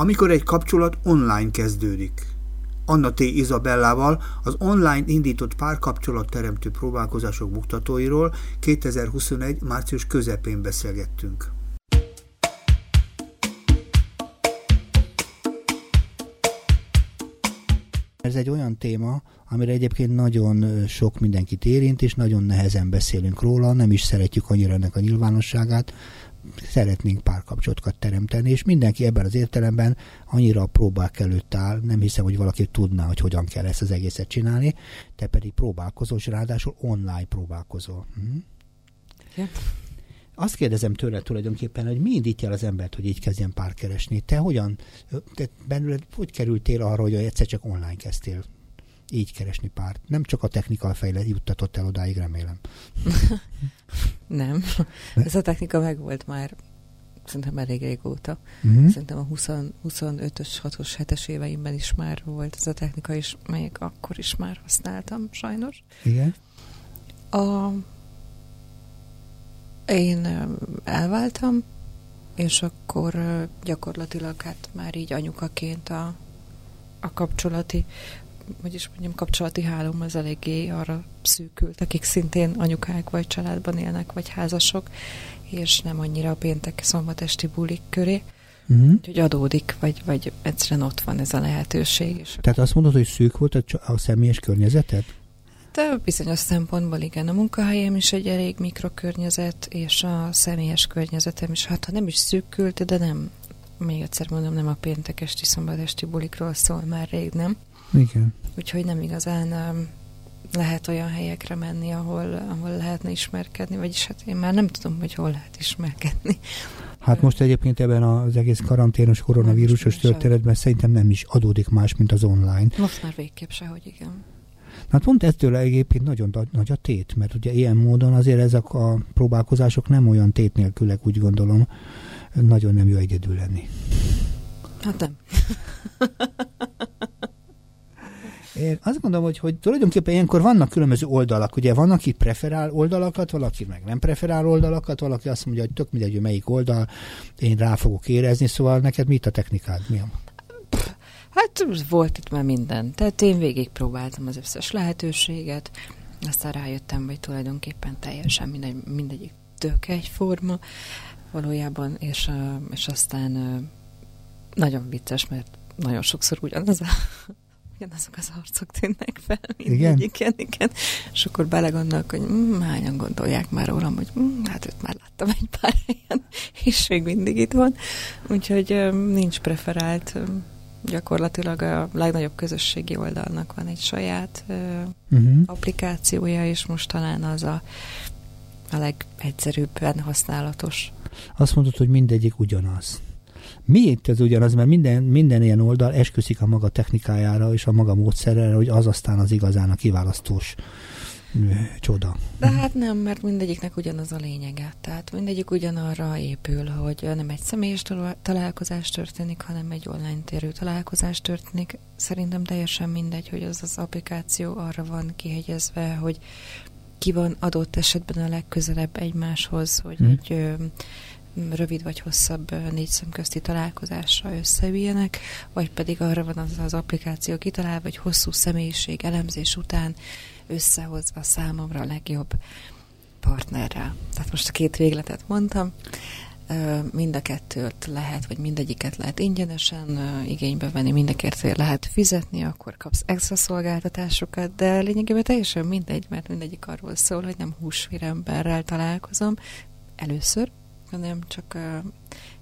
amikor egy kapcsolat online kezdődik. Anna T. Izabellával az online indított párkapcsolat teremtő próbálkozások buktatóiról 2021. március közepén beszélgettünk. Ez egy olyan téma, amire egyébként nagyon sok mindenkit érint, és nagyon nehezen beszélünk róla, nem is szeretjük annyira ennek a nyilvánosságát, szeretnénk párkapcsolatokat teremteni, és mindenki ebben az értelemben annyira a próbák előtt áll, nem hiszem, hogy valaki tudná, hogy hogyan kell ezt az egészet csinálni, te pedig próbálkozol, és ráadásul online próbálkozol. Hm? Ja. Azt kérdezem tőle tulajdonképpen, hogy mi indítja el az embert, hogy így kezdjen párkeresni. Te hogyan, te bennüled, hogy kerültél arra, hogy egyszer csak online kezdtél így keresni párt. Nem csak a technika fejle juttatott el odáig, remélem. nem. Ez a technika megvolt már szerintem elég régóta. Uh-huh. Szerintem a 20, 25-ös, 6-os, 7-es éveimben is már volt ez a technika, és melyek akkor is már használtam, sajnos. Igen. A, én elváltam, és akkor gyakorlatilag hát már így anyukaként a, a kapcsolati hogy is mondjam, kapcsolati hálóm az eléggé arra szűkült, akik szintén anyukák vagy családban élnek, vagy házasok, és nem annyira a péntek szombatesti bulik köré. Uh-huh. Úgyhogy adódik, vagy, vagy egyszerűen ott van ez a lehetőség. És Tehát azt mondod, hogy szűk volt a, a személyes környezeted? De bizonyos szempontból igen, a munkahelyem is egy elég mikrokörnyezet, és a személyes környezetem is, hát ha nem is szűkült, de nem, még egyszer mondom, nem a péntek esti, szombatesti bulikról szól már rég, nem? Igen. Úgyhogy nem igazán um, lehet olyan helyekre menni, ahol, ahol lehetne ismerkedni, vagyis hát én már nem tudom, hogy hol lehet ismerkedni. Hát most egyébként ebben az egész karanténos koronavírusos történetben szerintem nem is adódik más, mint az online. Most már végképp se, hogy igen. Hát pont ettől egyébként nagyon nagy a tét, mert ugye ilyen módon azért ezek a próbálkozások nem olyan tét nélkülek, úgy gondolom, nagyon nem jó egyedül lenni. Hát nem. Én azt gondolom, hogy, hogy tulajdonképpen ilyenkor vannak különböző oldalak. Ugye van, aki preferál oldalakat, valaki meg nem preferál oldalakat, valaki azt mondja, hogy tök mindegy, hogy melyik oldal, én rá fogok érezni, szóval neked mit a technikád? Mi a... Hát volt itt már minden. Tehát én végigpróbáltam az összes lehetőséget, aztán rájöttem, hogy tulajdonképpen teljesen mindegy, mindegyik tök egyforma valójában, és, és aztán nagyon vicces, mert nagyon sokszor ugyanaz a ugyanazok az arcok tűnnek fel mindegyiken, igen. igen. És akkor belegondolok, hogy mm, hányan gondolják már rólam, hogy mm, hát őt már láttam egy pár helyen, és még mindig itt van. Úgyhogy um, nincs preferált. Um, gyakorlatilag a legnagyobb közösségi oldalnak van egy saját uh, uh-huh. applikációja, és most talán az a, a legegyszerűbben használatos. Azt mondod, hogy mindegyik ugyanaz. Miért ez ugyanaz? Mert minden, minden ilyen oldal esküszik a maga technikájára és a maga módszerre, hogy az aztán az igazán a kiválasztós csoda. De hát nem, mert mindegyiknek ugyanaz a lényege. Tehát mindegyik ugyanarra épül, hogy nem egy személyes találkozás történik, hanem egy online térő találkozás történik. Szerintem teljesen mindegy, hogy az az applikáció arra van kihegyezve, hogy ki van adott esetben a legközelebb egymáshoz, hogy hmm. egy rövid vagy hosszabb négy szemközti találkozásra összeüljenek, vagy pedig arra van az az applikáció kitalálva, hogy hosszú személyiség elemzés után összehozva számomra a legjobb partnerrel. Tehát most a két végletet mondtam, mind a kettőt lehet, vagy mindegyiket lehet ingyenesen igénybe venni, mindekért lehet fizetni, akkor kapsz extra szolgáltatásokat, de lényegében teljesen mindegy, mert mindegyik arról szól, hogy nem húsvéremberrel találkozom először, hanem csak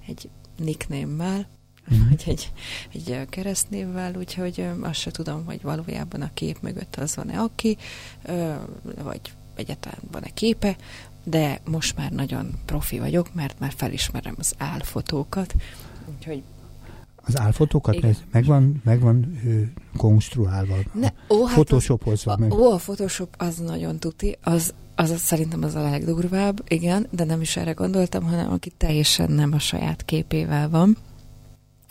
egy nickname-mel, mm. vagy egy, egy keresztnévvel, úgyhogy azt se tudom, hogy valójában a kép mögött az van-e aki, vagy egyáltalán van-e képe, de most már nagyon profi vagyok, mert már felismerem az álfotókat, úgyhogy az álfotókat Igen. ez megvan, megvan ő, konstruálva, ne, ó, hát photoshopozva. Az, meg. Ó, a Photoshop az nagyon tuti, az az szerintem az a legdurvább, igen, de nem is erre gondoltam, hanem aki teljesen nem a saját képével van.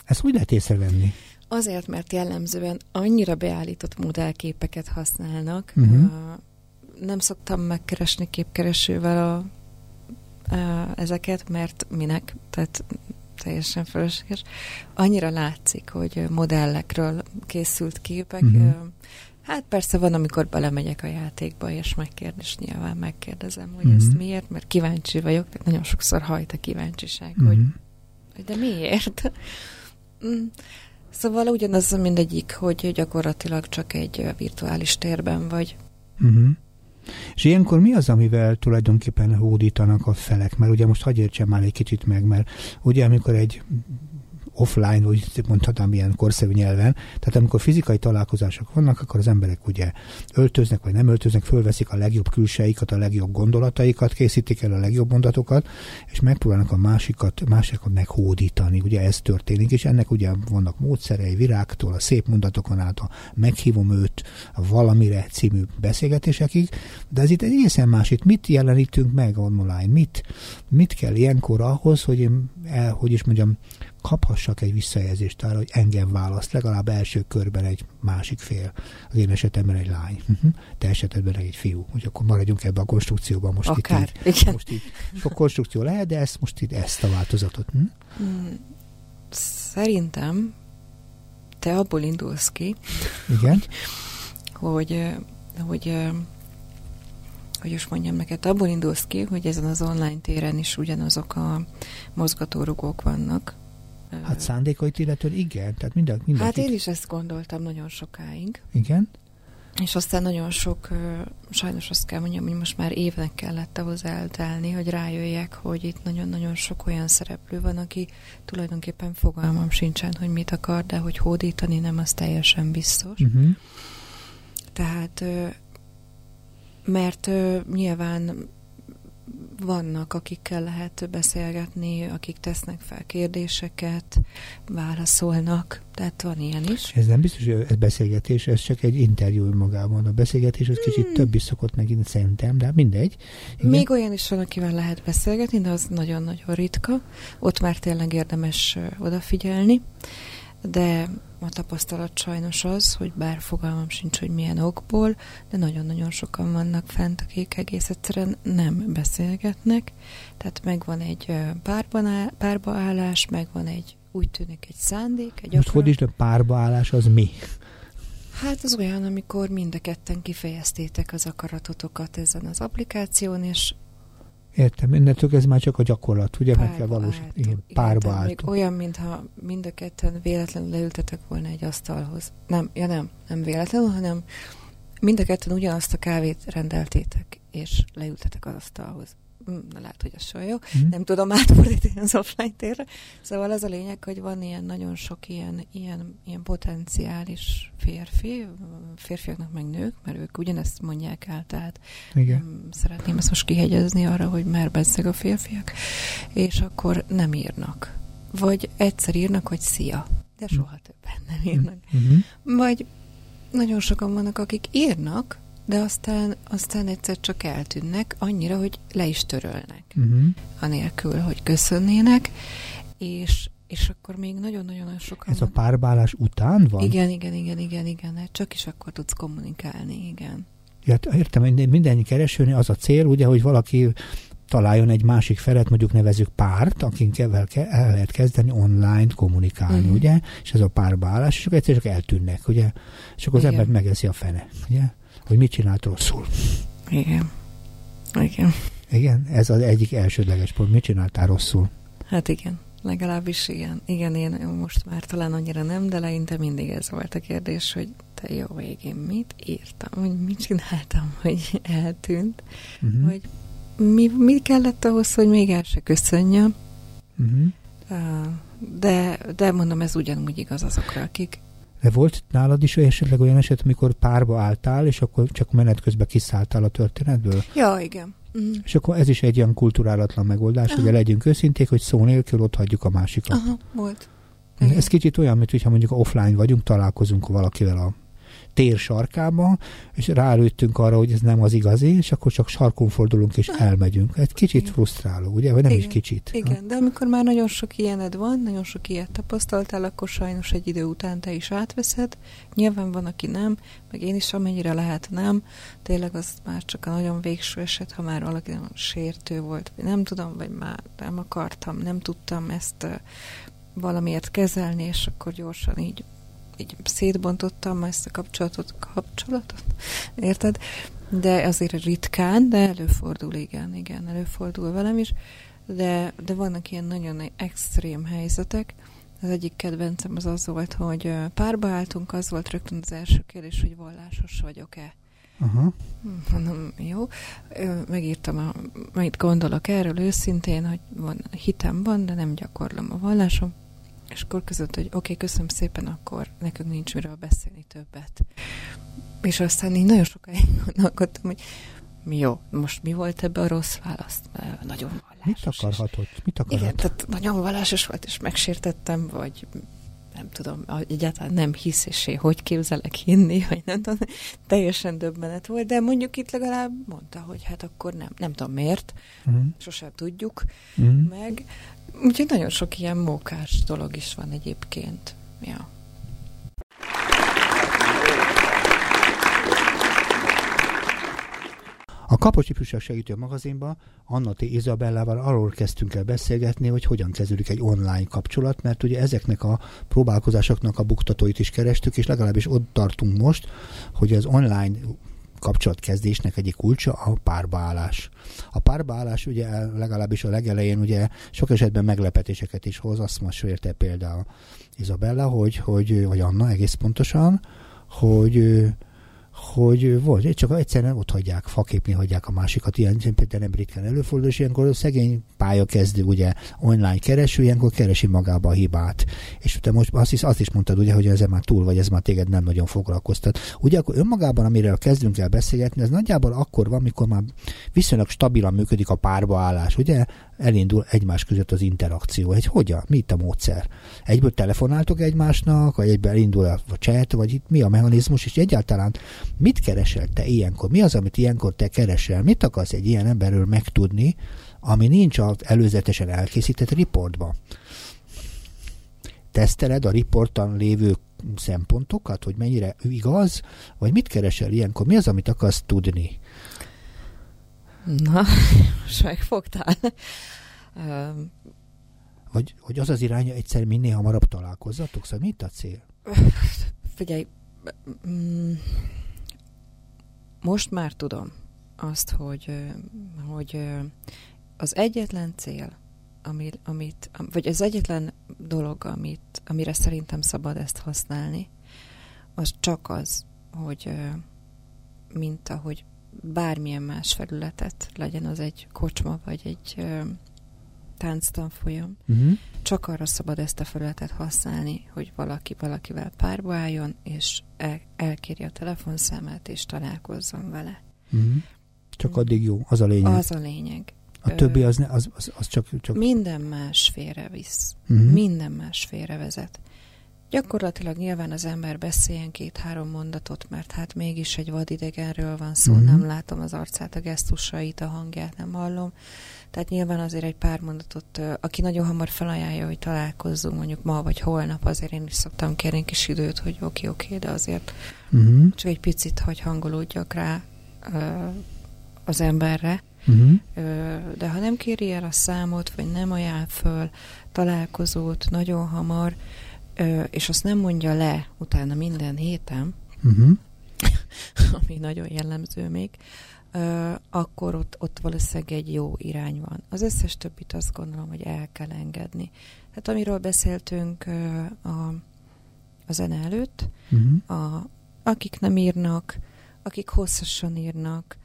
Ezt úgy lehet észrevenni? Azért, mert jellemzően annyira beállított modellképeket használnak. Uh-huh. Uh, nem szoktam megkeresni képkeresővel a, a, ezeket, mert minek? Tehát teljesen fölösleges. Annyira látszik, hogy modellekről készült képek. Mhm. Hát persze van, amikor belemegyek a játékba, és megkérdés, nyilván megkérdezem, hogy Mhm. ezt miért, mert kíváncsi vagyok, de nagyon sokszor hajt a kíváncsiság, hogy Mhm. de miért? Mm. Szóval ugyanaz mindegyik, hogy gyakorlatilag csak egy virtuális térben vagy. Uh-huh. És ilyenkor mi az, amivel tulajdonképpen hódítanak a felek? Mert ugye most hagyj értsem már egy kicsit meg, mert ugye amikor egy offline, úgy mondhatnám ilyen korszerű nyelven, tehát amikor fizikai találkozások vannak, akkor az emberek ugye öltöznek, vagy nem öltöznek, fölveszik a legjobb külseikat, a legjobb gondolataikat, készítik el a legjobb mondatokat, és megpróbálnak a másikat, másikat meghódítani. Ugye ez történik, és ennek ugye vannak módszerei, virágtól, a szép mondatokon át, a meghívom őt a valamire című beszélgetésekig, de ez itt egy egészen más. Itt mit jelenítünk meg online? Mit, mit kell ilyenkor ahhoz, hogy én, el, hogy is mondjam, kaphassak egy visszajelzést arra, hogy engem választ, legalább első körben egy másik fél. Az én esetemben egy lány. Uh-huh. Te esetedben egy fiú. Hogy akkor maradjunk ebbe a konstrukcióban most Akár, itt. Így, most így. Sok konstrukció lehet, de ezt most itt ezt a változatot. Hm? Mm, Szerintem te abból indulsz ki, Igen? hogy, hogy, hogy is mondjam neked, abból indulsz ki, hogy ezen az online téren is ugyanazok a mozgatórugók vannak. Hát szándékait illetően igen. Tehát minden, mindenki. hát én is ezt gondoltam nagyon sokáig. Igen? És aztán nagyon sok, sajnos azt kell mondjam, hogy most már évnek kellett ahhoz eltelni, hogy rájöjjek, hogy itt nagyon-nagyon sok olyan szereplő van, aki tulajdonképpen fogalmam sincsen, hogy mit akar, de hogy hódítani nem, az teljesen biztos. Uh-huh. Tehát, mert nyilván vannak, akikkel lehet beszélgetni, akik tesznek fel kérdéseket, válaszolnak, tehát van ilyen is. Ez nem biztos, hogy ez beszélgetés, ez csak egy interjú magában. A beszélgetés az kicsit Hmm. több is szokott megint szerintem, de mindegy. Igen? Még olyan is van, akivel lehet beszélgetni, de az nagyon-nagyon ritka. Ott már tényleg érdemes odafigyelni, de a tapasztalat sajnos az, hogy bár fogalmam sincs, hogy milyen okból, de nagyon-nagyon sokan vannak fent, akik egész egyszerűen nem beszélgetnek. Tehát megvan egy párban áll, párbaállás, megvan egy, úgy tűnik egy szándék, egy Most akarat. is a párbaállás az mi? Hát az olyan, amikor mind a ketten kifejeztétek az akaratotokat ezen az applikáción, és Értem, innentől ez már csak a gyakorlat, ugye meg kell Párba valósítani. Igen, Igen, párba még álltunk. olyan, mintha mind a ketten véletlenül leültetek volna egy asztalhoz. Nem, ja nem, nem véletlenül, hanem mind a ketten ugyanazt a kávét rendeltétek, és leültetek az asztalhoz. Na lehet, hogy ez soha jó. Hm? Nem tudom átfordítani az offline térre. Szóval az a lényeg, hogy van ilyen nagyon sok ilyen, ilyen, ilyen potenciális férfi, férfiaknak meg nők, mert ők ugyanezt mondják el, tehát Igen. szeretném ezt most kihegyezni arra, hogy már beszeg a férfiak, és akkor nem írnak. Vagy egyszer írnak, hogy szia, de soha többen nem írnak. Uh-huh. Vagy nagyon sokan vannak, akik írnak, de aztán, aztán egyszer csak eltűnnek, annyira, hogy le is törölnek, Uh-huh. anélkül, hogy köszönnének, és, és akkor még nagyon-nagyon sokan Ez a vannak. párbaállás után van? Igen, igen, igen, igen, igen, hát csak is akkor tudsz kommunikálni, igen. Ja, értem, hogy minden keresőnél az a cél, ugye, hogy valaki találjon egy másik felet, mondjuk nevezük párt, akinkkel ke- el lehet kezdeni online kommunikálni, Mhm. ugye? És ez a párbaállás, és akkor egyszer csak eltűnnek, ugye? És akkor az Igen. ember megeszi a fene, ugye? Hogy mit csinált rosszul. Igen. Igen. Igen, ez az egyik elsődleges pont. Mit csináltál rosszul? Hát igen, legalábbis igen. Igen, én most már talán annyira nem, de eleinte mindig ez volt a kérdés, hogy te jó végén mit írtam, hogy mit csináltam, hogy eltűnt, Uh-huh. hogy mi, mi kellett ahhoz, hogy még el se köszönjem, Uh-huh. De, de mondom, ez ugyanúgy igaz azokra, akik De volt nálad is esetleg olyan eset, amikor párba álltál, és akkor csak menet közben kiszálltál a történetből? Ja, igen. Mm. És akkor ez is egy olyan kulturálatlan megoldás, Aha. hogy legyünk őszinték, hogy szó nélkül ott hagyjuk a másikat. Aha, volt. Ez Igen. kicsit olyan, mint hogyha mondjuk offline vagyunk, találkozunk valakivel a tér sarkába, és rálőttünk arra, hogy ez nem az igazi, és akkor csak sarkon fordulunk és elmegyünk. Ez kicsit Igen. frusztráló, ugye? Vagy nem Igen. is kicsit. Igen, ha? de amikor már nagyon sok ilyened van, nagyon sok ilyet tapasztaltál, akkor sajnos egy idő után te is átveszed. Nyilván van, aki nem, meg én is amennyire lehet nem. Tényleg az már csak a nagyon végső eset, ha már valaki nagyon sértő volt, vagy nem tudom, vagy már nem akartam, nem tudtam ezt valamiért kezelni, és akkor gyorsan így, így szétbontottam ezt a kapcsolatot, kapcsolatot, érted? De azért ritkán, de előfordul, igen, igen, előfordul velem is, de, de vannak ilyen nagyon extrém helyzetek. Az egyik kedvencem az az volt, hogy párba álltunk, az volt rögtön az első kérdés, hogy vallásos vagyok-e. Uh-huh. Mondom, jó. Megírtam, a, gondolok erről őszintén, hogy van, hitem van, de nem gyakorlom a vallásom. És akkor között, hogy oké, okay, köszönöm szépen, akkor nekünk nincs miről beszélni többet. És aztán így nagyon sokáig gondolkodtam, hogy jó, most mi volt ebbe a rossz választ? Nagyon vallásos. Mit akarhatott? Mit akarhat? Igen, tehát nagyon vallásos volt, és megsértettem, vagy nem tudom, egyáltalán nem hisz, és én hogy képzelek hinni, vagy nem tudom, teljesen döbbenet volt, de mondjuk itt legalább mondta, hogy hát akkor nem, nem tudom miért, uh-huh. sosem tudjuk uh-huh. meg, Úgyhogy nagyon sok ilyen mókás dolog is van egyébként. Ja. A Kapocs Ifjúság Segítő magazinban Anna T. Izabellával arról kezdtünk el beszélgetni, hogy hogyan kezdődik egy online kapcsolat, mert ugye ezeknek a próbálkozásoknak a buktatóit is kerestük, és legalábbis ott tartunk most, hogy az online kapcsolatkezdésnek egyik kulcsa a párbaállás. A párbaállás ugye legalábbis a legelején ugye sok esetben meglepetéseket is hoz, azt mesélte például Izabella, hogy, hogy, vagy Anna egész pontosan, hogy hogy volt, csak egyszerűen ott hagyják, faképni hagyják a másikat, ilyen például nem ritkán előfordul, és ilyenkor a szegény pályakezdő, ugye online kereső, ilyenkor keresi magába a hibát. És te most azt is, azt is mondtad, ugye, hogy ez már túl vagy, ez már téged nem nagyon foglalkoztat. Ugye akkor önmagában, amiről kezdünk el beszélgetni, ez nagyjából akkor van, amikor már viszonylag stabilan működik a párbaállás, ugye? elindul egymás között az interakció. Egy hogyan? Mi itt a módszer? Egyből telefonáltok egymásnak, vagy egyből elindul a chat, vagy itt mi a mechanizmus, és egyáltalán mit keresel te ilyenkor? Mi az, amit ilyenkor te keresel? Mit akarsz egy ilyen emberről megtudni, ami nincs az előzetesen elkészített riportban? Teszteled a riportban lévő szempontokat, hogy mennyire igaz, vagy mit keresel ilyenkor? Mi az, amit akarsz tudni? Na, most megfogtál. Vagy hogy az az iránya egyszer minél hamarabb találkozzatok? Szóval mit a cél? Figyelj, mm, most már tudom azt, hogy, hogy az egyetlen cél, ami, amit, vagy az egyetlen dolog, amit, amire szerintem szabad ezt használni, az csak az, hogy mint ahogy bármilyen más felületet, legyen az egy kocsma, vagy egy tánctanfolyam, uh-huh. Csak arra szabad ezt a felületet használni, hogy valaki valakivel párba álljon, és el, elkéri a telefonszámát, és találkozzon vele. Uh-huh. Csak addig jó, az a lényeg. Az a lényeg. A többi az, ne, az, az, az csak, csak... Minden más félrevisz. Uh-huh. Minden más félrevezet. Gyakorlatilag nyilván az ember beszéljen két-három mondatot, mert hát mégis egy vadidegenről van szó, uh-huh. nem látom az arcát, a gesztusait, a hangját nem hallom. Tehát nyilván azért egy pár mondatot, aki nagyon hamar felajánlja, hogy találkozzunk mondjuk ma vagy holnap, azért én is szoktam kérni kis időt, hogy oké, oké, de azért uh-huh. csak egy picit, hogy hangolódjak rá az emberre. Uh-huh. De ha nem kéri el a számot, vagy nem ajánl föl találkozót nagyon hamar, és azt nem mondja le utána minden héten, uh-huh. ami nagyon jellemző még, akkor ott, ott valószínűleg egy jó irány van. Az összes többit azt gondolom, hogy el kell engedni. Hát amiről beszéltünk a, a zene előtt, uh-huh. a, akik nem írnak, akik hosszasan írnak,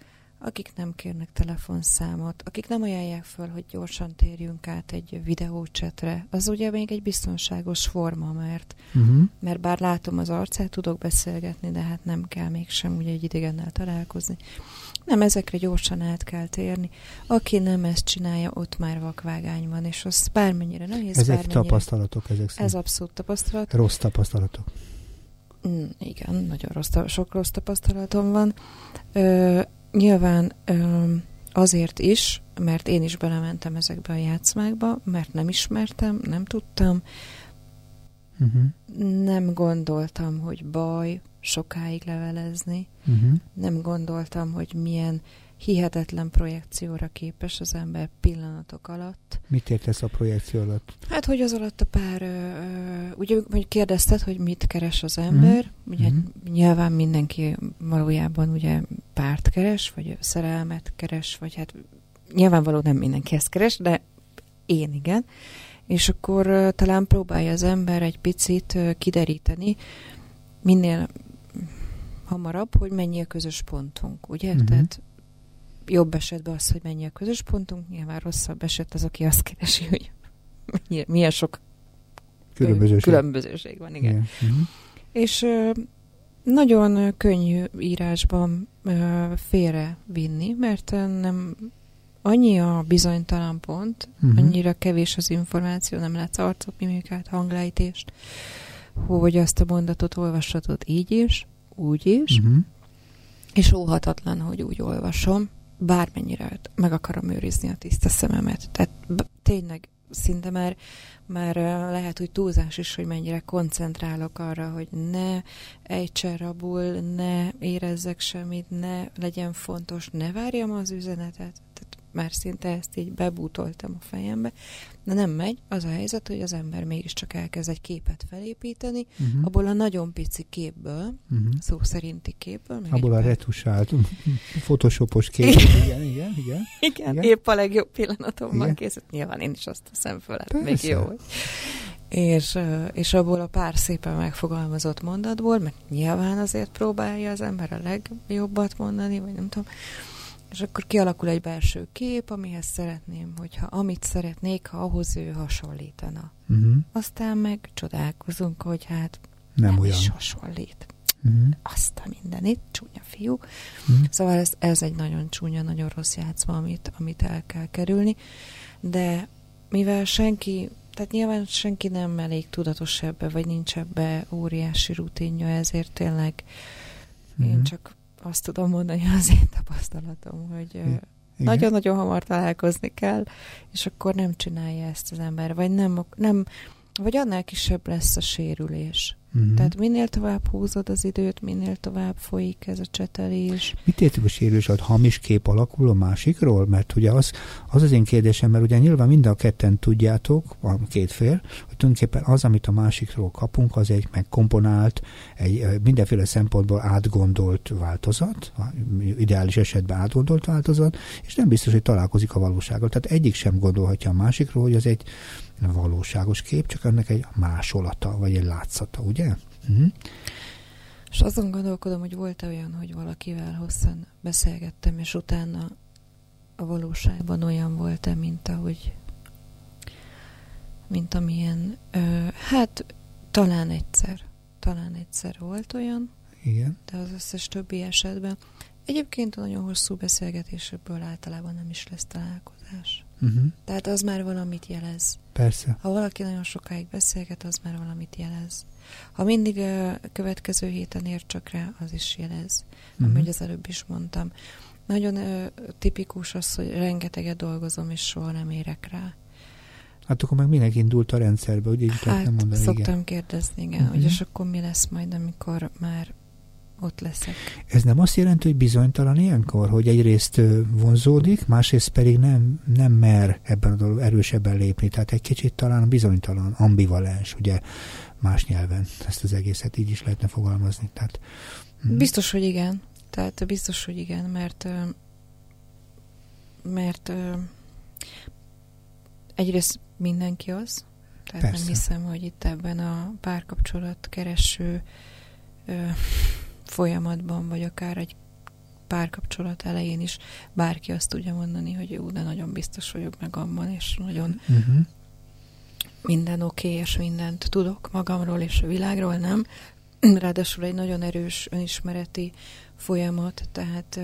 akik nem kérnek telefonszámot, akik nem ajánlják föl, hogy gyorsan térjünk át egy videócsetre, az ugye még egy biztonságos forma, mert, uh-huh. mert bár látom az arcát, tudok beszélgetni, de hát nem kell mégsem ugye egy idegennel találkozni. Nem, ezekre gyorsan át kell térni. Aki nem ezt csinálja, ott már vakvágány van, és az bármennyire nehéz, Ezek bármennyire... tapasztalatok, ezek szerint. Ez abszolút tapasztalat. Rossz tapasztalatok. Mm, igen, nagyon rossz, sok rossz tapasztalatom van. Ö, nyilván azért is, mert én is belementem ezekbe a játszmákba, mert nem ismertem, nem tudtam, uh-huh. nem gondoltam, hogy baj sokáig levelezni, uh-huh. nem gondoltam, hogy milyen hihetetlen projekcióra képes az ember pillanatok alatt. Mit értesz a projekció alatt? Hát, hogy az alatt a pár, ö, ugye, hogy kérdezted, hogy mit keres az ember, mm. ugye mm. nyilván mindenki valójában ugye párt keres, vagy szerelmet keres, vagy hát nyilvánvaló nem mindenki ezt keres, de én igen. És akkor ö, talán próbálja az ember egy picit ö, kideríteni, minél hamarabb, hogy mennyi a közös pontunk, ugye? Mm-hmm. Tehát jobb esetben az, hogy mennyi a közös pontunk, nyilván rosszabb eset az, aki azt keresi, hogy milyen sok különbözőség, különbözőség van, igen. igen. Uh-huh. És nagyon könnyű írásban félre vinni, mert nem annyi a bizonytalan pont, uh-huh. annyira kevés az információ, nem látsz arcot, mimikát, hanglejtést, hogy azt a mondatot olvashatod így is, úgy is, uh-huh. és óhatatlan, hogy úgy olvasom, bármennyire meg akarom őrizni a tiszta szememet. Tehát tényleg szinte már, már lehet, hogy túlzás is, hogy mennyire koncentrálok arra, hogy ne ejtsen rabul, ne érezzek semmit, ne legyen fontos, ne várjam az üzenetet már szinte ezt így bebútoltam a fejembe, de nem megy. Az a helyzet, hogy az ember mégiscsak elkezd egy képet felépíteni, uh-huh. abból a nagyon pici képből, uh-huh. szó szerinti képből. Meg abból a retusált, photoshopos kép. igen, igen, igen, igen. Igen, épp a legjobb pillanatomban készült. Nyilván én is azt teszem föl, hát még jó. Hogy és, és abból a pár szépen megfogalmazott mondatból, mert nyilván azért próbálja az ember a legjobbat mondani, vagy nem tudom, és akkor kialakul egy belső kép, amihez szeretném, hogyha amit szeretnék, ha ahhoz ő hasonlítana. Uh-huh. Aztán meg csodálkozunk, hogy hát nem, nem olyan. is hasonlít. Uh-huh. Azt a mindenit, csúnya fiú. Uh-huh. Szóval ez, ez egy nagyon csúnya, nagyon rossz játszma, amit, amit el kell kerülni. De mivel senki, tehát nyilván senki nem elég tudatos ebbe, vagy nincs ebbe óriási rutinja, ezért tényleg uh-huh. én csak azt tudom mondani, az én tapasztalatom, hogy nagyon-nagyon hamar találkozni kell, és akkor nem csinálja ezt az ember, vagy nem, nem vagy annál kisebb lesz a sérülés. Uh-huh. Tehát minél tovább húzod az időt, minél tovább folyik ez a csetelés. Mit értünk a sérülés alatt? Hamis kép alakul a másikról? Mert ugye az az, az én kérdésem, mert ugye nyilván mind a ketten tudjátok, a két fél, hogy tulajdonképpen az, amit a másikról kapunk, az egy megkomponált, egy mindenféle szempontból átgondolt változat, ideális esetben átgondolt változat, és nem biztos, hogy találkozik a valósággal. Tehát egyik sem gondolhatja a másikról, hogy az egy valóságos kép, csak ennek egy másolata, vagy egy látszata, ugye? Uh-huh. És azon gondolkodom, hogy volt-e olyan, hogy valakivel hosszan beszélgettem, és utána a valóságban olyan volt-e, mint ahogy mint amilyen ö, hát talán egyszer talán egyszer volt olyan igen. de az összes többi esetben egyébként a nagyon hosszú beszélgetésekből általában nem is lesz találkozás Uh-huh. Tehát az már valamit jelez. Persze. Ha valaki nagyon sokáig beszélget, az már valamit jelez. Ha mindig a következő héten ér csak rá, az is jelez. Uh-huh. Amit az előbb is mondtam. Nagyon ö, tipikus az, hogy rengeteget dolgozom, és soha nem érek rá. Hát akkor meg minek indult a rendszerbe, ugye így hát, nem mondani, szoktam igen. kérdezni, igen, uh-huh. hogy és akkor mi lesz majd, amikor már ott leszek. Ez nem azt jelenti, hogy bizonytalan ilyenkor, hogy egyrészt vonzódik, másrészt pedig nem, nem mer ebben a dolog erősebben lépni, tehát egy kicsit talán bizonytalan, ambivalens, ugye más nyelven ezt az egészet így is lehetne fogalmazni. Tehát, hm. Biztos, hogy igen. Tehát biztos, hogy igen, mert mert egyrészt mindenki az, tehát Persze. nem hiszem, hogy itt ebben a párkapcsolat kereső folyamatban, vagy akár egy párkapcsolat elején is bárki azt tudja mondani, hogy jó, de nagyon biztos vagyok meg abban, és nagyon uh-huh. minden oké, okay, és mindent tudok magamról és a világról, nem. Ráadásul egy nagyon erős önismereti folyamat, tehát...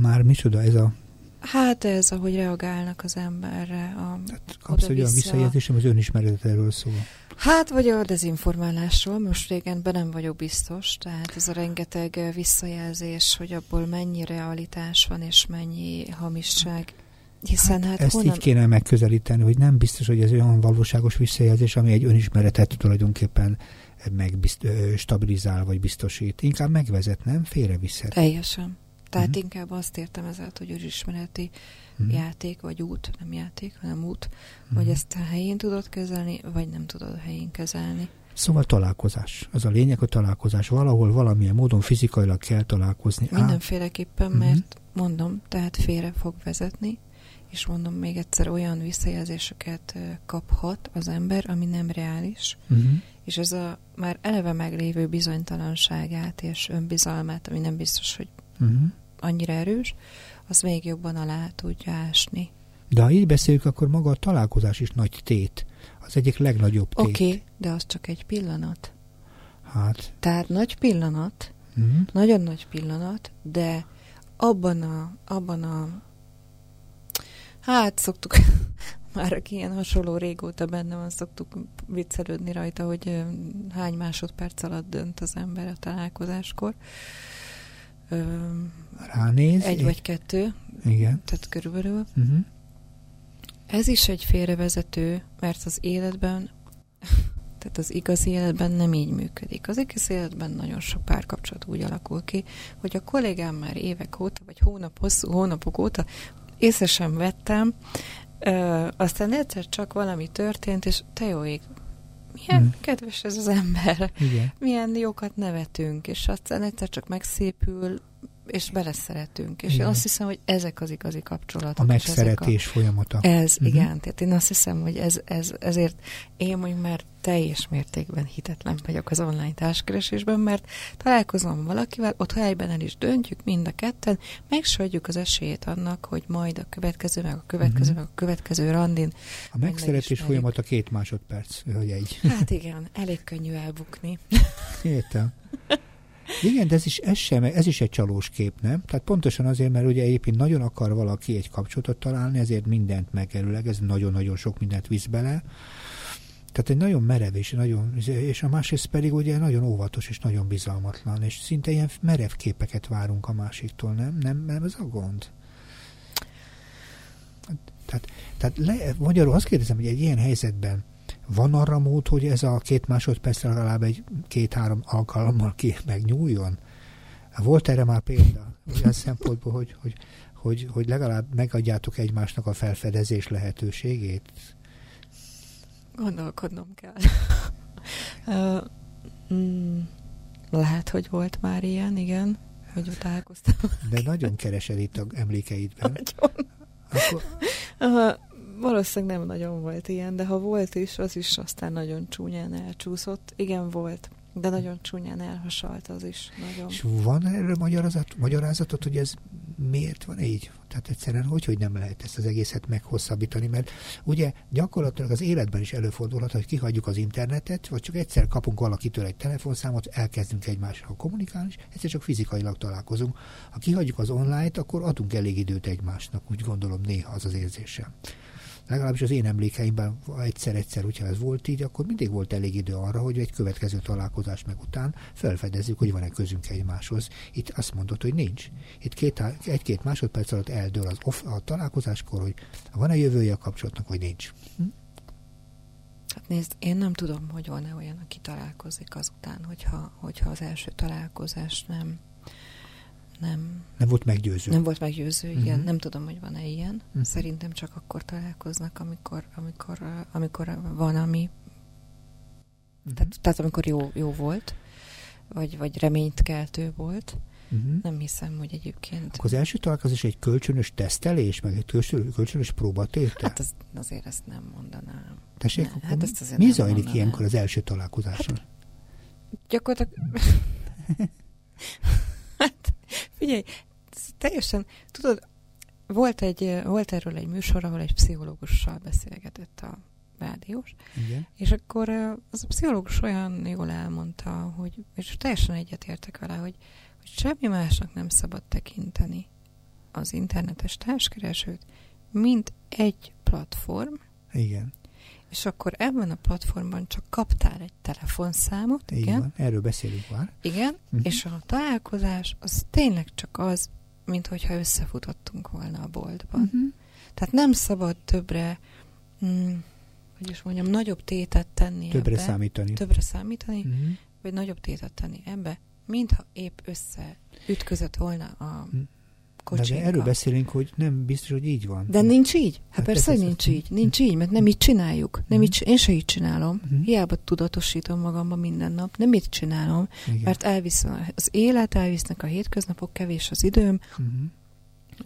Már micsoda ez a Hát ez, ahogy reagálnak az emberre. A Tehát kapsz egy olyan visszajelzésem, az önismeretet erről szól. Hát, vagy a dezinformálásról, most régen be nem vagyok biztos, tehát ez a rengeteg visszajelzés, hogy abból mennyi realitás van, és mennyi hamisság. Hiszen hát, hát ezt honnan... így kéne megközelíteni, hogy nem biztos, hogy ez olyan valóságos visszajelzés, ami egy önismeretet tulajdonképpen megbizt, stabilizál vagy biztosít. Inkább megvezet, nem? Félreviszed. Teljesen. Tehát uh-huh. inkább azt értem ezzel, hogy önismereti uh-huh. játék, vagy út, nem játék, hanem út, uh-huh. hogy ezt a helyén tudod kezelni, vagy nem tudod a helyén kezelni. Szóval találkozás. Az a lényeg, hogy találkozás. Valahol, valamilyen módon fizikailag kell találkozni. Mindenféleképpen, uh-huh. mert mondom, tehát félre fog vezetni, és mondom még egyszer, olyan visszajelzéseket kaphat az ember, ami nem reális, uh-huh. és ez a már eleve meglévő bizonytalanságát és önbizalmát, ami nem biztos, hogy uh-huh. annyira erős, az még jobban alá tudja ásni. De ha így beszéljük, akkor maga a találkozás is nagy tét. Az egyik legnagyobb tét. Oké, okay, de az csak egy pillanat. Hát. Tehát nagy pillanat, uh-huh. nagyon nagy pillanat, de abban a, abban a hát szoktuk, már aki ilyen hasonló régóta benne van, szoktuk viccelődni rajta, hogy hány másodperc alatt dönt az ember a találkozáskor. Ránéz. Egy vagy kettő. Igen. Tehát körülbelül. Uh-huh. Ez is egy félrevezető, mert az életben, tehát az igazi életben nem így működik. Az igazi életben nagyon sok párkapcsolat úgy alakul ki, hogy a kollégám már évek óta, vagy hónap, hosszú hónapok óta észre sem vettem, ö, aztán egyszer csak valami történt, és te jó ég, milyen hmm. kedves ez az ember, Igen. milyen jókat nevetünk, és aztán egyszer csak megszépül, és beleszeretünk. És igen. én azt hiszem, hogy ezek az igazi kapcsolatok. A megszeretés a, folyamata. Ez, uh-huh. igen. Tehát én azt hiszem, hogy ez, ez, ezért én mondjuk már teljes mértékben hitetlen vagyok az online társkeresésben, mert találkozom valakivel, ott helyben el is döntjük mind a ketten, megsodjuk az esélyét annak, hogy majd a következő, meg a következő, uh-huh. meg a következő randin. A megszeretés folyamata két másodperc, hogy egy. Hát igen, elég könnyű elbukni. Értem. Igen, de ez is, ez, sem, ez is egy csalós kép, nem? Tehát pontosan azért, mert ugye éppen nagyon akar valaki egy kapcsolatot találni, ezért mindent megerőleg, ez nagyon-nagyon sok mindent visz bele. Tehát egy nagyon merev és, nagyon, és a másrészt pedig ugye nagyon óvatos és nagyon bizalmatlan, és szinte ilyen merev képeket várunk a másiktól, nem? Nem, nem ez a gond? Tehát, tehát le, magyarul azt kérdezem, hogy egy ilyen helyzetben van arra mód, hogy ez a két másodperc legalább egy két-három alkalommal ki megnyúljon? Volt erre már példa? Olyan szempontból, hogy, hogy, hogy, hogy legalább megadjátok egymásnak a felfedezés lehetőségét? Gondolkodnom kell. uh, mm, lehet, hogy volt már ilyen, igen, hogy találkoztam. De nagyon keresed itt a emlékeidben. Nagyon. Akkor... Uh, Valószínűleg nem nagyon volt ilyen, de ha volt is, az is aztán nagyon csúnyán elcsúszott. Igen, volt, de nagyon csúnyán elhasalt az is. Nagyon. És van erre magyarázat, magyarázatot, hogy ez miért van így? Tehát egyszerűen hogy, hogy nem lehet ezt az egészet meghosszabbítani, mert ugye gyakorlatilag az életben is előfordulhat, hogy kihagyjuk az internetet, vagy csak egyszer kapunk valakitől egy telefonszámot, elkezdünk egymással kommunikálni, és egyszer csak fizikailag találkozunk. Ha kihagyjuk az online-t, akkor adunk elég időt egymásnak, úgy gondolom néha az az érzésem legalábbis az én emlékeimben egyszer-egyszer, hogyha ez volt így, akkor mindig volt elég idő arra, hogy egy következő találkozás meg után felfedezzük, hogy van-e közünk egymáshoz. Itt azt mondod, hogy nincs. Itt két, egy-két másodperc alatt eldől az off, a találkozáskor, hogy van-e jövője a kapcsolatnak, vagy nincs. Hm? Hát nézd, én nem tudom, hogy van-e olyan, aki találkozik azután, hogyha, hogyha az első találkozás nem nem. Nem volt meggyőző. Nem volt meggyőző, igen. Uh-huh. Nem tudom, hogy van-e ilyen. Uh-huh. Szerintem csak akkor találkoznak, amikor, amikor, amikor van, ami... Uh-huh. Tehát, tehát amikor jó, jó volt, vagy, vagy reményt keltő volt. Uh-huh. Nem hiszem, hogy egyébként... Akkor az első találkozás egy kölcsönös tesztelés, meg egy kölcsönös próbatétel? Hát az, azért ezt nem mondanám. Tessék, ne, hát ezt azért mi zajlik mondanám. ilyenkor az első találkozáson? Hát, gyakorlatilag... hát, Figyelj, teljesen, tudod, volt, egy, volt erről egy műsor, ahol egy pszichológussal beszélgetett a rádiós, Igen. és akkor az a pszichológus olyan jól elmondta, hogy, és teljesen egyetértek vele, hogy, hogy semmi másnak nem szabad tekinteni, az internetes társkeresőt, mint egy platform, Igen. És akkor ebben a platformban csak kaptál egy telefonszámot, Így igen, van. Erről beszélünk már. igen, Mhm. és a találkozás az tényleg csak az, mint hogyha összefutottunk volna a boltban. Mhm. Tehát nem szabad többre, mm, hogy is mondjam, nagyobb tétet tenni Többre ebbe, számítani. többre számítani, Mhm. vagy nagyobb tétet tenni ebbe, mintha épp össze ütközött volna a Hm. De, kocsinkkal. de erről beszélünk, hogy nem biztos, hogy így van. De nincs így? Hát, Hát persze, hogy nincs így. Nincs így, mert nem így csináljuk. Nem Mhm. így, én se így csinálom. Mhm. Hiába tudatosítom magamba minden nap. Nem így csinálom, Igen. mert elvisz az élet, elvisznek a hétköznapok, kevés az időm. Mhm.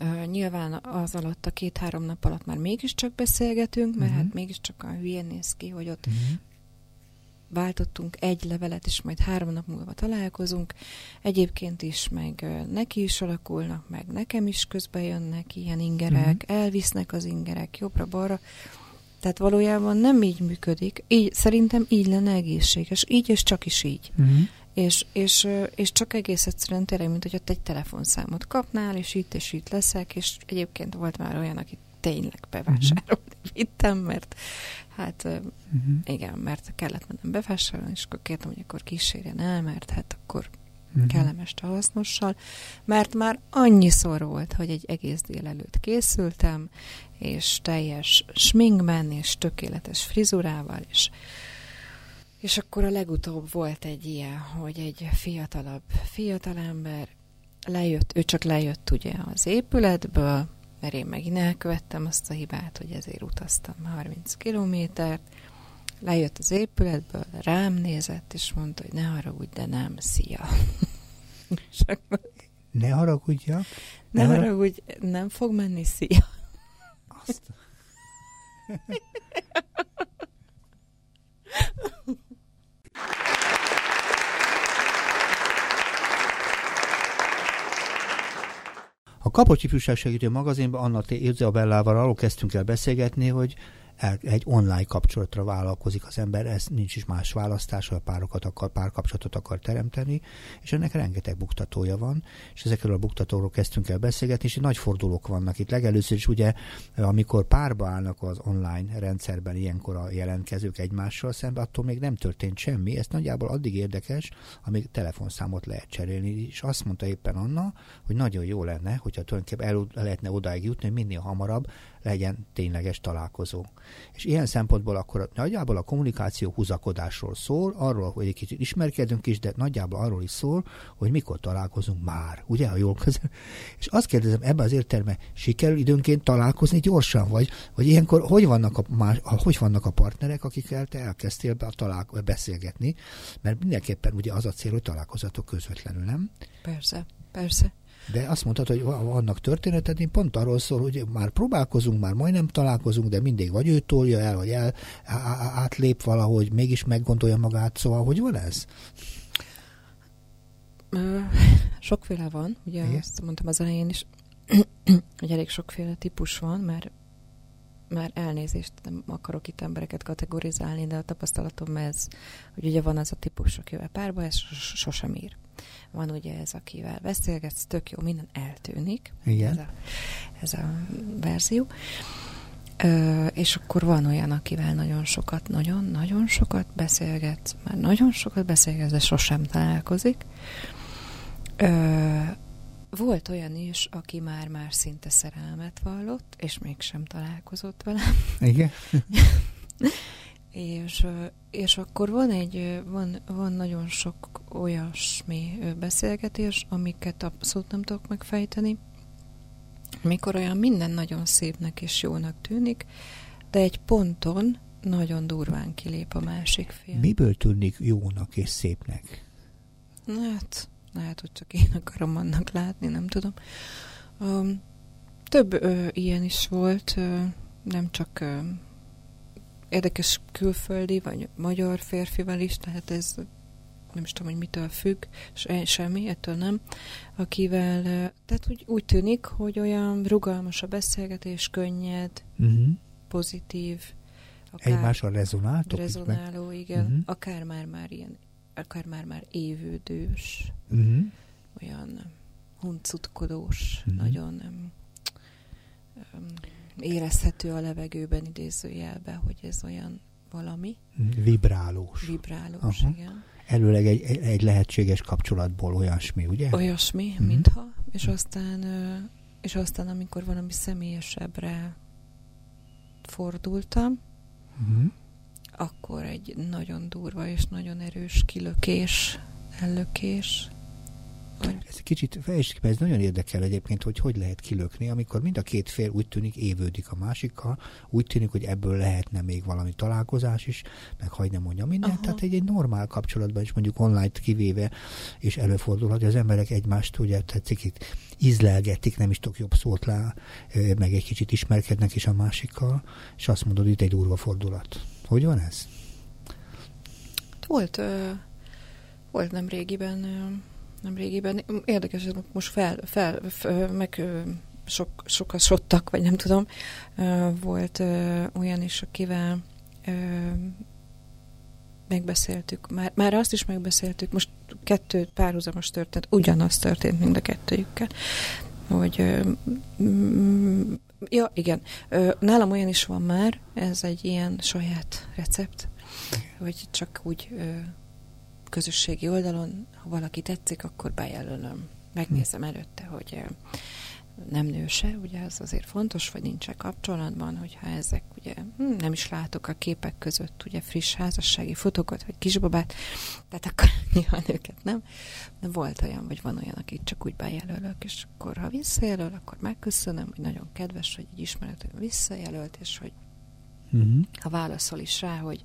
Uh, nyilván az alatt, a két-három nap alatt már mégiscsak beszélgetünk, mert Mhm. hát mégiscsak a hülyén néz ki, hogy ott Mhm. Váltottunk egy levelet, és majd három nap múlva találkozunk. Egyébként is, meg neki is alakulnak, meg nekem is közbe jönnek ilyen ingerek, Mhm. elvisznek az ingerek jobbra-balra. Tehát valójában nem így működik. Így, szerintem így lenne egészséges. Így és csak is így. Mhm. És, és, és csak egész egyszerűen tényleg, mint hogy ott egy telefonszámot kapnál, és itt és itt leszek, és egyébként volt már olyan, aki tényleg bevásárolni vittem, mert hát Mhm. igen, mert kellett mennem bevásárolni, és akkor kértem, hogy akkor kísérjen el, mert hát akkor Mhm. kellemes hasznossal, mert már annyiszor volt, hogy egy egész délelőtt készültem, és teljes sminkben, és tökéletes frizurával, és, és akkor a legutóbb volt egy ilyen, hogy egy fiatalabb fiatalember lejött, ő csak lejött ugye az épületből, mert én megint elkövettem azt a hibát, hogy ezért utaztam 30 kilométert, lejött az épületből, rám nézett, és mondta, hogy ne haragudj, de nem, szia. És akkor, Ne haragudjak. ne Ne harag- haragudj, nem fog menni, szia. Azt. A Kapocsi Fűság Segítő magazinban Anna T. Izabellával arról kezdtünk el beszélgetni, hogy egy online kapcsolatra vállalkozik az ember, ez nincs is más választás, hogy párokat akar, párkapcsolatot akar teremteni, és ennek rengeteg buktatója van, és ezekről a buktatóról kezdtünk el beszélgetni, és nagy fordulók vannak itt. Legelőször is ugye, amikor párba állnak az online rendszerben ilyenkor a jelentkezők egymással szembe, attól még nem történt semmi, ez nagyjából addig érdekes, amíg telefonszámot lehet cserélni, és azt mondta éppen Anna, hogy nagyon jó lenne, hogyha tulajdonképpen el lehetne odáig jutni, minél hamarabb legyen tényleges találkozó. És ilyen szempontból akkor nagyjából a kommunikáció húzakodásról szól, arról, hogy egy kicsit ismerkedünk is, de nagyjából arról is szól, hogy mikor találkozunk már, ugye, ha jól közel. És azt kérdezem, ebben az értelemben sikerül időnként találkozni gyorsan, vagy, vagy ilyenkor hogy vannak a, más, hogy vannak a partnerek, akikkel te elkezdtél be talál, beszélgetni, mert mindenképpen ugye az a cél, hogy találkozatok közvetlenül, nem? Persze, persze. De azt mondtad, hogy va- vannak történeted, én pont arról szól, hogy már próbálkozunk, már majdnem találkozunk, de mindig vagy ő tolja el, vagy el, átlép valahogy, mégis meggondolja magát, szóval hogy van ez? Sokféle van, ugye Igen. azt mondtam az elején is, hogy elég sokféle típus van, mert már elnézést, nem akarok itt embereket kategorizálni, de a tapasztalatom ez, hogy ugye van az a típus, akivel párba ez sos- sosem ír. Van ugye ez, akivel beszélgetsz, tök jó, minden eltűnik. Igen. Ez a, ez a verzió. Ö, és akkor van olyan, akivel nagyon sokat, nagyon-nagyon sokat beszélgetsz, már nagyon sokat beszélgetsz, de sosem találkozik. Ö, volt olyan is, aki már-már szinte szerelmet vallott, és mégsem találkozott vele. Igen? És, és akkor van egy, van, van nagyon sok olyasmi beszélgetés, amiket abszolút nem tudok megfejteni, mikor olyan minden nagyon szépnek és jónak tűnik, de egy ponton nagyon durván kilép a másik fél. Miből tűnik jónak és szépnek? Hát, lehet, hogy csak én akarom annak látni, nem tudom. Um, több ö, ilyen is volt, ö, nem csak ö, érdekes külföldi vagy magyar férfival is, tehát ez nem is tudom, hogy mitől függ, se, semmi, ettől nem, akivel, tehát úgy, úgy tűnik, hogy olyan rugalmas a beszélgetés, könnyed, Uh-huh. pozitív, Egymással rezonáltok? rezonáló, igen, Mhm. akár már már ilyen, akár már már évődős, Uh-huh. olyan huncutkodós, uh-huh. nagyon um, um, érezhető a levegőben idézőjelbe, hogy ez olyan valami. Vibrálós. Vibrálós, Aha. igen. Előleg egy, egy lehetséges kapcsolatból olyasmi, ugye? Olyasmi, uh-huh. mintha. És aztán, és aztán, amikor valami személyesebbre fordultam, uh-huh. Akkor egy nagyon durva és nagyon erős kilökés, ellökés, ez kicsit fejtsd ez nagyon érdekel egyébként, hogy hogy lehet kilökni, amikor mind a két fél úgy tűnik évődik a másikkal, úgy tűnik, hogy ebből lehetne még valami találkozás is, meg hagy nem mondja mindent. Aha. Tehát egy, egy normál kapcsolatban is mondjuk online kivéve, és előfordulhat, hogy az emberek egymást ugye tetszik itt ízlelgetik, nem is tudok jobb szót lá, meg egy kicsit ismerkednek is a másikkal, és azt mondod, itt egy durva fordulat. Hogy van ez? Volt, volt nem régiben nem régiben. Érdekes, most fel, fel, fel meg sok, sokasodtak, vagy nem tudom. Volt olyan is, akivel megbeszéltük, már, már azt is megbeszéltük, most kettő párhuzamos történt, ugyanaz történt mind a kettőjükkel, hogy ja, igen, nálam olyan is van már, ez egy ilyen saját recept, hogy csak úgy közösségi oldalon, ha valaki tetszik, akkor bejelölöm. Megnézem előtte, hogy nem nőse, ugye ez azért fontos, vagy nincs kapcsolatban, hogyha ezek ugye hm, nem is látok a képek között ugye friss házassági fotókat, vagy kisbabát, tehát akkor nyilván őket nem. De volt olyan, vagy van olyan, akit csak úgy bejelölök, és akkor ha visszajelöl, akkor megköszönöm, hogy nagyon kedves, hogy egy ismerető visszajelölt, és hogy uh-huh. ha válaszol is rá, hogy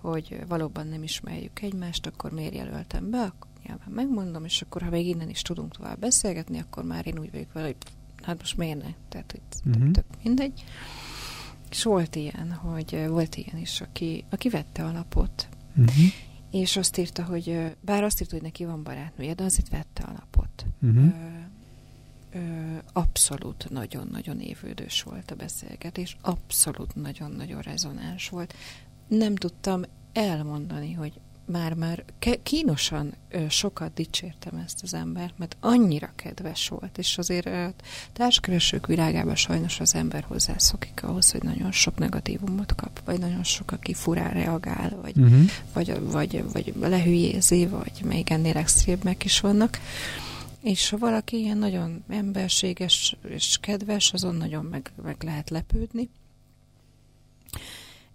hogy valóban nem ismerjük egymást, akkor miért jelöltem be, akkor nyilván megmondom, és akkor ha még innen is tudunk tovább beszélgetni, akkor már én úgy vagyok vele, hogy hát most miért ne? Tehát, hogy uh-huh. tök mindegy. És volt ilyen, hogy volt ilyen is, aki, aki vette a lapot, uh-huh. és azt írta, hogy bár azt írta, hogy neki van barátnője, de azért vette a lapot. Uh-huh. Ö, ö, abszolút nagyon-nagyon évődős volt a beszélgetés, abszolút nagyon-nagyon rezonáns volt nem tudtam elmondani, hogy már-már kínosan sokat dicsértem ezt az embert, mert annyira kedves volt, és azért ö, társkeresők világában sajnos az ember hozzászokik ahhoz, hogy nagyon sok negatívumot kap, vagy nagyon sok, aki furán reagál, vagy, uh-huh. vagy, vagy, vagy lehülyézi, vagy még ennél extrémek is vannak. És ha valaki ilyen nagyon emberséges és kedves, azon nagyon meg, meg lehet lepődni.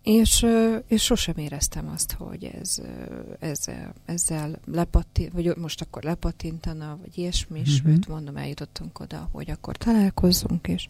És, és sosem éreztem azt, hogy ez, ez ezzel lepattint, vagy most akkor lepattintana, vagy ilyesmi, és mm-hmm. őt mondom, eljutottunk oda, hogy akkor találkozzunk, és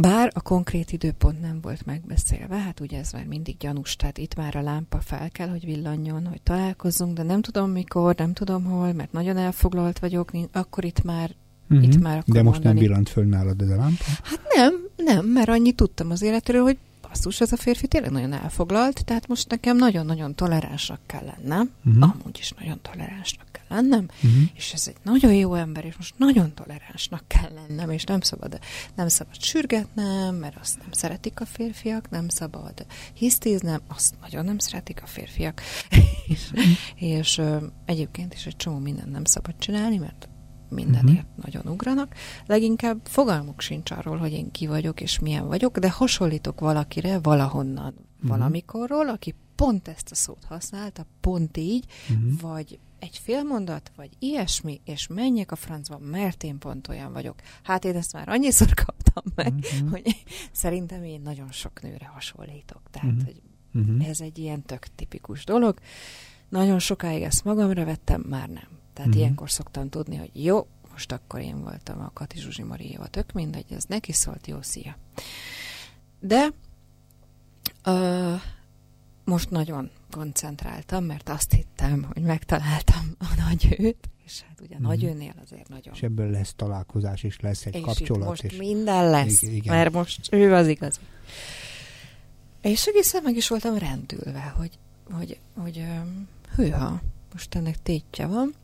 bár a konkrét időpont nem volt megbeszélve, hát ugye ez már mindig gyanús, tehát itt már a lámpa fel kell, hogy villanjon, hogy találkozzunk, de nem tudom mikor, nem tudom hol, mert nagyon elfoglalt vagyok, akkor itt már Uh-huh. Itt már akkor De most mondani. nem villant föl nálad ez a lámpa? Hát nem, nem, mert annyit tudtam az életről, hogy basszus, ez a férfi tényleg nagyon elfoglalt, tehát most nekem nagyon-nagyon toleránsnak kell lennem, uh-huh. amúgy is nagyon toleránsnak kell lennem, uh-huh. és ez egy nagyon jó ember, és most nagyon toleránsnak kell lennem, és nem szabad, nem szabad sürgetnem, mert azt nem szeretik a férfiak, nem szabad hisztíznem, azt nagyon nem szeretik a férfiak, és, és egyébként is egy csomó mindent nem szabad csinálni, mert mindenért uh-huh. nagyon ugranak. Leginkább fogalmuk sincs arról, hogy én ki vagyok és milyen vagyok, de hasonlítok valakire valahonnan, uh-huh. valamikorról, aki pont ezt a szót használta, pont így, uh-huh. vagy egy félmondat, vagy ilyesmi, és menjek a francba, mert én pont olyan vagyok. Hát én ezt már annyiszor kaptam meg, uh-huh. hogy szerintem én nagyon sok nőre hasonlítok. Tehát, uh-huh. hogy uh-huh. ez egy ilyen tök tipikus dolog. Nagyon sokáig ezt magamra vettem, már nem. Tehát uh-huh. ilyenkor szoktam tudni, hogy jó, most akkor én voltam a Kati Zsuzsi Mariéva, tök mindegy, ez neki szólt, jó, szia. De uh, most nagyon koncentráltam, mert azt hittem, hogy megtaláltam a nagy őt, és hát ugye uh-huh. nagy őnél azért nagyon. És ebből lesz találkozás, és lesz egy és kapcsolat. most és minden lesz, igen. mert most ő az igazi. És egészen meg is voltam rendülve, hogy, hogy, hogy, hogy hűha, most ennek tétje van,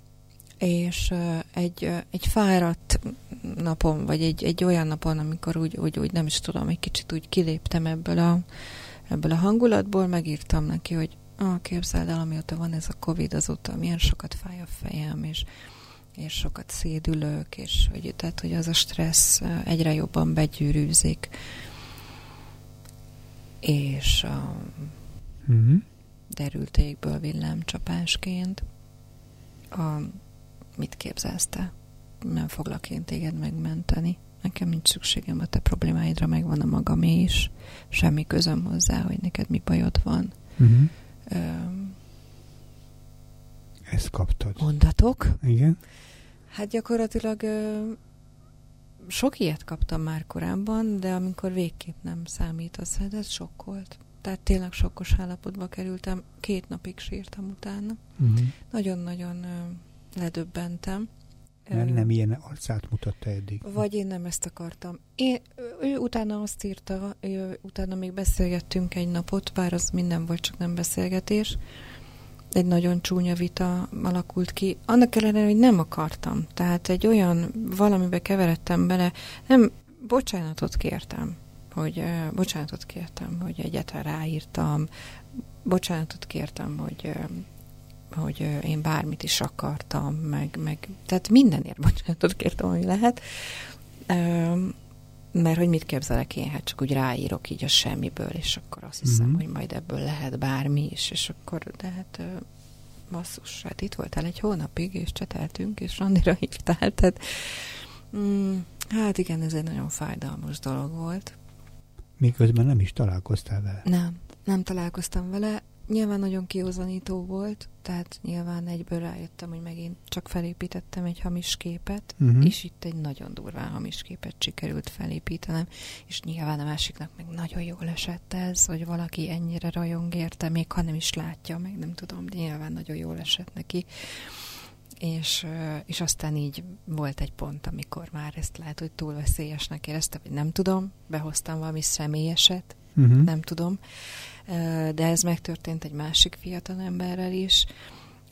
és egy, egy fáradt napon, vagy egy, egy olyan napon, amikor úgy, úgy, úgy nem is tudom, egy kicsit úgy kiléptem ebből a, ebből a hangulatból, megírtam neki, hogy ah, képzeld el, amióta van ez a Covid, azóta milyen sokat fáj a fejem, és, és sokat szédülök, és hogy, tehát, hogy az a stressz egyre jobban begyűrűzik. És a uh-huh. derültékből villámcsapásként a, mit képzelsz te? Nem foglak én téged megmenteni. Nekem nincs szükségem a te problémáidra, megvan a magamé is. Semmi közöm hozzá, hogy neked mi bajod van. Uh-huh. Ezt kaptad. Mondatok. Igen. Hát gyakorlatilag ö, sok ilyet kaptam már korábban, de amikor végképp nem számít, az hát ez sok volt. Tehát tényleg sokkos állapotba kerültem, két napig sírtam utána. Uh-huh. Nagyon-nagyon ledöbbentem. Mert nem ilyen arcát mutatta eddig. Vagy én nem ezt akartam. Én, ő utána azt írta, ő, utána még beszélgettünk egy napot, bár az minden volt, csak nem beszélgetés, egy nagyon csúnya vita alakult ki. Annak ellenére, hogy nem akartam. Tehát egy olyan valamibe keveredtem bele, nem, bocsánatot kértem, hogy uh, bocsánatot kértem, hogy egyetlen ráírtam, bocsánatot kértem, hogy uh, hogy én bármit is akartam, meg, meg tehát mindenért bocsánatot kértem, ami lehet. Mert hogy mit képzelek én, hát csak úgy ráírok így a semmiből, és akkor azt hiszem, mm-hmm. hogy majd ebből lehet bármi is, és akkor, de hát basszus, hát itt voltál egy hónapig, és cseteltünk, és Randira hívtál, tehát mm, hát igen, ez egy nagyon fájdalmas dolog volt. Miközben nem is találkoztál vele. Nem, nem találkoztam vele, Nyilván nagyon kiózanító volt, tehát nyilván egyből rájöttem, hogy megint csak felépítettem egy hamis képet, uh-huh. és itt egy nagyon durván hamis képet sikerült felépítenem, és nyilván a másiknak meg nagyon jól esett ez, hogy valaki ennyire rajong érte, még ha nem is látja, meg nem tudom, de nyilván nagyon jól esett neki. És, és aztán így volt egy pont, amikor már ezt lehet, hogy túl veszélyesnek éreztem, hogy nem tudom, behoztam valami személyeset, uh-huh. nem tudom, de ez megtörtént egy másik fiatal emberrel is,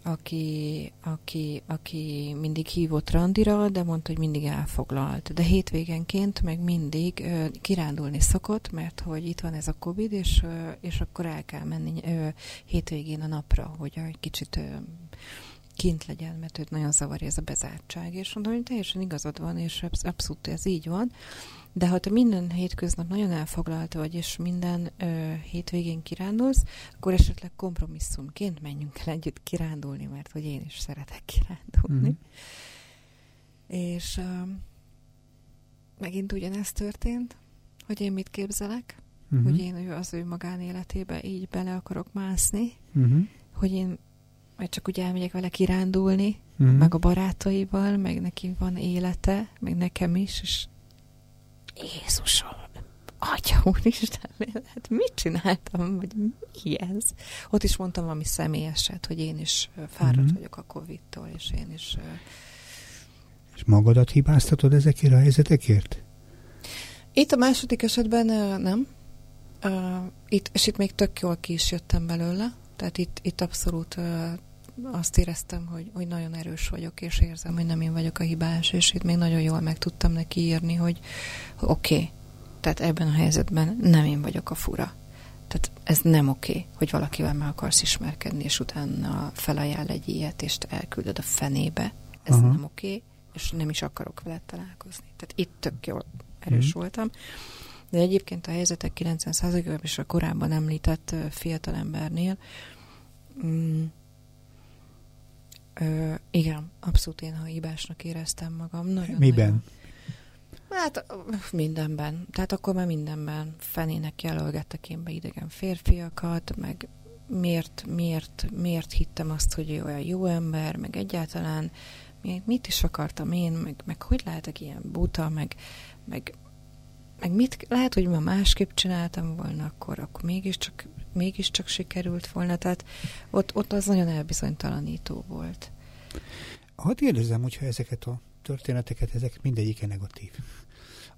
aki, aki, aki mindig hívott randira, de mondta, hogy mindig elfoglalt. De hétvégenként meg mindig ö, kirándulni szokott, mert hogy itt van ez a Covid, és, ö, és akkor el kell menni ö, hétvégén a napra, hogy egy kicsit ö, kint legyen, mert őt nagyon zavarja ez a bezártság. És mondom, hogy teljesen igazad van, és abszolút ez így van. De ha te minden hétköznap nagyon elfoglalt vagy, és minden ö, hétvégén kirándulsz, akkor esetleg kompromisszumként menjünk el együtt kirándulni, mert hogy én is szeretek kirándulni. Mm-hmm. És ö, megint ugyanezt történt, hogy én mit képzelek, uh-huh. hogy én az ő magánéletébe így bele akarok mászni, uh-huh. hogy én majd csak úgy elmegyek vele kirándulni, uh-huh. meg a barátaival, meg neki van élete, meg nekem is, és Jézusom, Atya úristen, hát mit csináltam, vagy mi ez? Ott is mondtam valami személyeset, hogy én is fáradt mm-hmm. vagyok a Covid-tól, és én is... És magadat hibáztatod ezekért a helyzetekért? Itt a második esetben nem. Itt, és itt még tök jól ki is jöttem belőle. Tehát itt, itt abszolút azt éreztem, hogy, hogy nagyon erős vagyok, és érzem, hogy nem én vagyok a hibás, és itt még nagyon jól meg tudtam neki írni, hogy oké, okay, tehát ebben a helyzetben nem én vagyok a fura. Tehát ez nem oké, okay, hogy valakivel meg akarsz ismerkedni, és utána felajánl egy ilyet, és te elküldöd a fenébe. Ez Aha. nem oké, okay, és nem is akarok veled találkozni. Tehát itt tök jól erős mm. voltam. De egyébként a helyzetek 90%-ában és a korábban említett fiatalembernél mm, Ö, igen, abszolút én, ha hibásnak éreztem magam. Nagyon, Miben? Nagyon. Hát mindenben. Tehát akkor már mindenben fenének jelölgettek én be idegen férfiakat, meg miért, miért, miért hittem azt, hogy ő olyan jó ember, meg egyáltalán mit is akartam én, meg, meg hogy lehetek ilyen buta, meg, meg, meg mit, lehet, hogy ma másképp csináltam volna, akkor, akkor mégiscsak mégiscsak sikerült volna, tehát ott, ott az nagyon elbizonytalanító volt. Hadd kérdezem, hogyha ezeket a történeteket, ezek mindegyike negatív.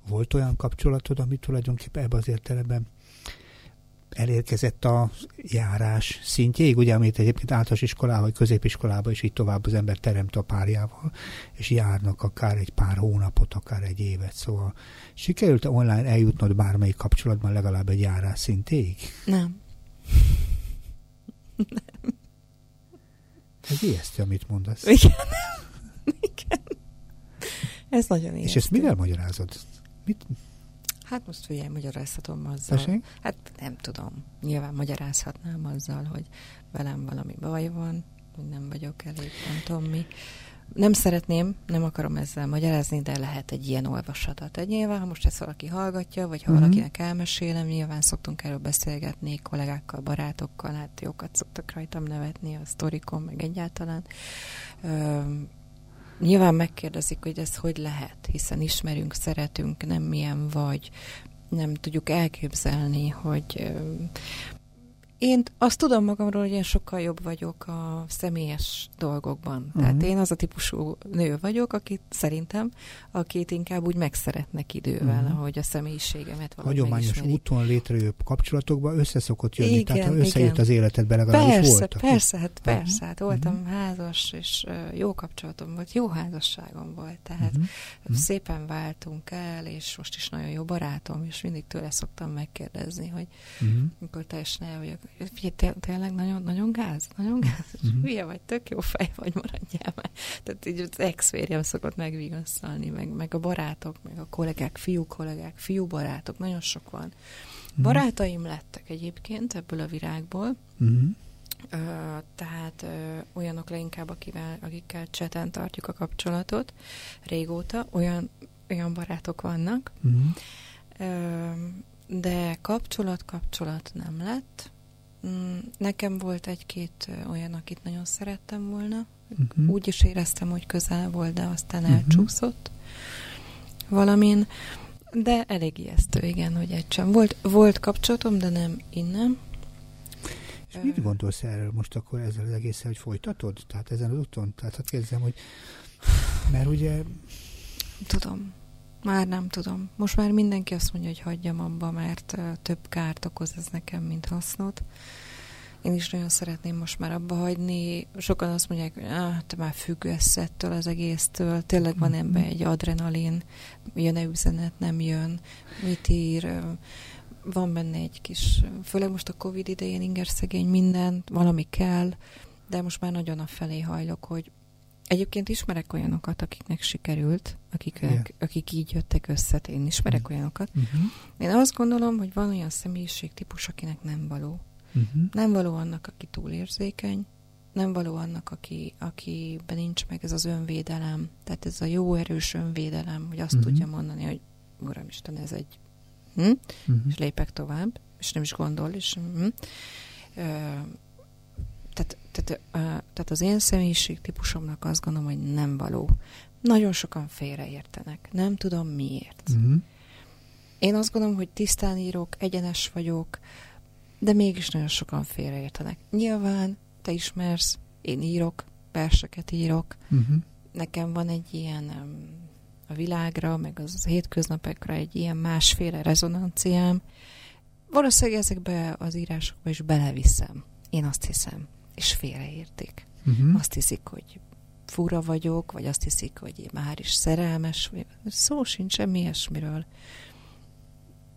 Volt olyan kapcsolatod, ami tulajdonképpen ebben az értelemben elérkezett a járás szintjéig, ugye, amit egyébként általános iskolában, vagy középiskolában is így tovább az ember teremt a párjával, és járnak akár egy pár hónapot, akár egy évet, szóval sikerült online eljutnod bármelyik kapcsolatban legalább egy járás szintéig? Nem. Ez ijesztő, amit mondasz. Igen. Igen. Ez nagyon ijesztő. És ezt mivel magyarázod? Mit? Hát most figyelj, magyarázhatom azzal. Tessék? Hát nem tudom. Nyilván magyarázhatnám azzal, hogy velem valami baj van, hogy nem vagyok elég, nem tudom mi. Nem szeretném, nem akarom ezzel magyarázni, de lehet egy ilyen olvasatot. Egy nyilván, ha most ezt valaki hallgatja, vagy ha uh-huh. valakinek elmesélem, nyilván szoktunk erről beszélgetni kollégákkal, barátokkal, hát jókat szoktak rajtam nevetni a sztorikon, meg egyáltalán. Ö, nyilván megkérdezik, hogy ez hogy lehet, hiszen ismerünk, szeretünk, nem milyen vagy, nem tudjuk elképzelni, hogy én azt tudom magamról, hogy én sokkal jobb vagyok a személyes dolgokban. Uh-huh. Tehát én az a típusú nő vagyok, akit szerintem, akit inkább úgy megszeretnek idővel, uh-huh. ahogy a személyiségemet valahogy Hagyományos megismerik. úton létrejövő kapcsolatokban összeszokott jönni, igen, tehát összejött igen. az életedbe legalábbis persze, voltak. Persze, hát persze, uh-huh. hát voltam uh-huh. házas, és jó kapcsolatom volt, jó házasságom volt, tehát uh-huh. szépen váltunk el, és most is nagyon jó barátom, és mindig tőle szoktam megkérdezni, hogy uh-huh. mikor teljesen el vagyok, figyelj, tényleg nagyon, nagyon gáz, nagyon gáz, uh-huh. hülye vagy, tök jó fej vagy, maradjál már. Tehát így az ex-férjem szokott megvigasztalni, meg, meg a barátok, meg a kollégák, fiú kollégák, fiú barátok, nagyon sok van. Uh-huh. Barátaim lettek egyébként ebből a virágból, uh-huh. Ö, tehát ö, olyanok leginkább, akivel, akikkel cseten tartjuk a kapcsolatot régóta, olyan, olyan barátok vannak, uh-huh. ö, de kapcsolat-kapcsolat nem lett, nekem volt egy-két olyan, akit nagyon szerettem volna. Uh-huh. Úgy is éreztem, hogy közel volt, de aztán uh-huh. elcsúszott valamin. De elég ijesztő, igen, hogy egy sem. Volt, volt kapcsolatom, de nem innen. És mit gondolsz erről most akkor ezzel az egészen, hogy folytatod? Tehát ezen az úton? Tehát hát kérdezem, hogy mert ugye... Tudom. Már nem tudom. Most már mindenki azt mondja, hogy hagyjam abba, mert több kárt okoz ez nekem, mint hasznot. Én is nagyon szeretném most már abba hagyni. Sokan azt mondják, hogy ah, te már függesz ettől az egésztől. Tényleg van mhm. ebben egy adrenalin, jön-e üzenet, nem jön, mit ír, van benne egy kis, főleg most a Covid idején inger szegény minden, valami kell, de most már nagyon a felé hajlok, hogy Egyébként ismerek olyanokat, akiknek sikerült, akik, yeah. akik így jöttek össze, én ismerek uh-huh. olyanokat. Uh-huh. Én azt gondolom, hogy van olyan személyiségtípus, akinek nem való. Uh-huh. Nem való annak, aki túlérzékeny, nem való annak, aki, akiben nincs meg ez az önvédelem, tehát ez a jó erős önvédelem, hogy azt uh-huh. tudja mondani, hogy Uramisten, ez egy hm? uh-huh. és lépek tovább, és nem is gondol, és hm? Tehát, tehát, tehát az én személyiség típusomnak azt gondolom, hogy nem való. Nagyon sokan félreértenek. Nem tudom miért. Uh-huh. Én azt gondolom, hogy tisztán írok, egyenes vagyok, de mégis nagyon sokan félreértenek. Nyilván te ismersz, én írok, verseket írok, uh-huh. nekem van egy ilyen um, a világra, meg az, hétköznapekra egy ilyen másféle rezonanciám. Valószínűleg ezekbe az írásokba is beleviszem. Én azt hiszem és félreértik. Uh-huh. Azt hiszik, hogy fura vagyok, vagy azt hiszik, hogy én már is szerelmes. Szó sincs semmi ilyesmiről.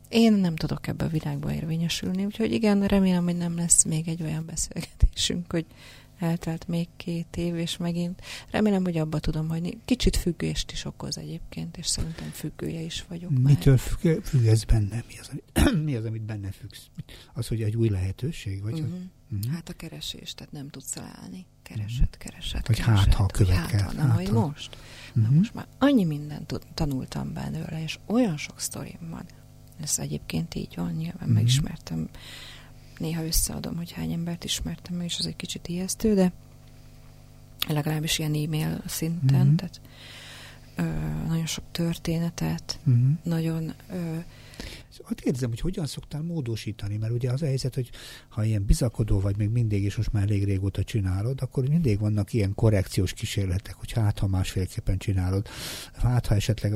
Én nem tudok ebbe a világba érvényesülni, úgyhogy igen, remélem, hogy nem lesz még egy olyan beszélgetésünk, hogy eltelt még két év, és megint remélem, hogy abba tudom hagyni. Kicsit függést is okoz egyébként, és szerintem függője is vagyok. Mitől függ, függ ez benne? Mi az, mi az, amit benne függsz? Az, hogy egy új lehetőség? Vagy uh-huh. hogy? Uh-huh. Hát a keresés, tehát nem tudsz találni. Keresed, keresed, Vagy keresed. hát, ha követkel. Hát, na, hát, most. Uh-huh. Na, most már annyi mindent tanultam belőle, és olyan sok sztorim van. Ez egyébként így van, nyilván uh-huh. megismertem. Néha összeadom, hogy hány embert ismertem és az egy kicsit ijesztő, de legalábbis ilyen e-mail szinten, uh-huh. tehát ö, nagyon sok történetet, uh-huh. nagyon ö, ott érzem, hogy hogyan szoktál módosítani, mert ugye az a helyzet, hogy ha ilyen bizakodó vagy még mindig, és most már elég régóta csinálod, akkor mindig vannak ilyen korrekciós kísérletek, hogy hát, ha másféleképpen csinálod, hát, ha esetleg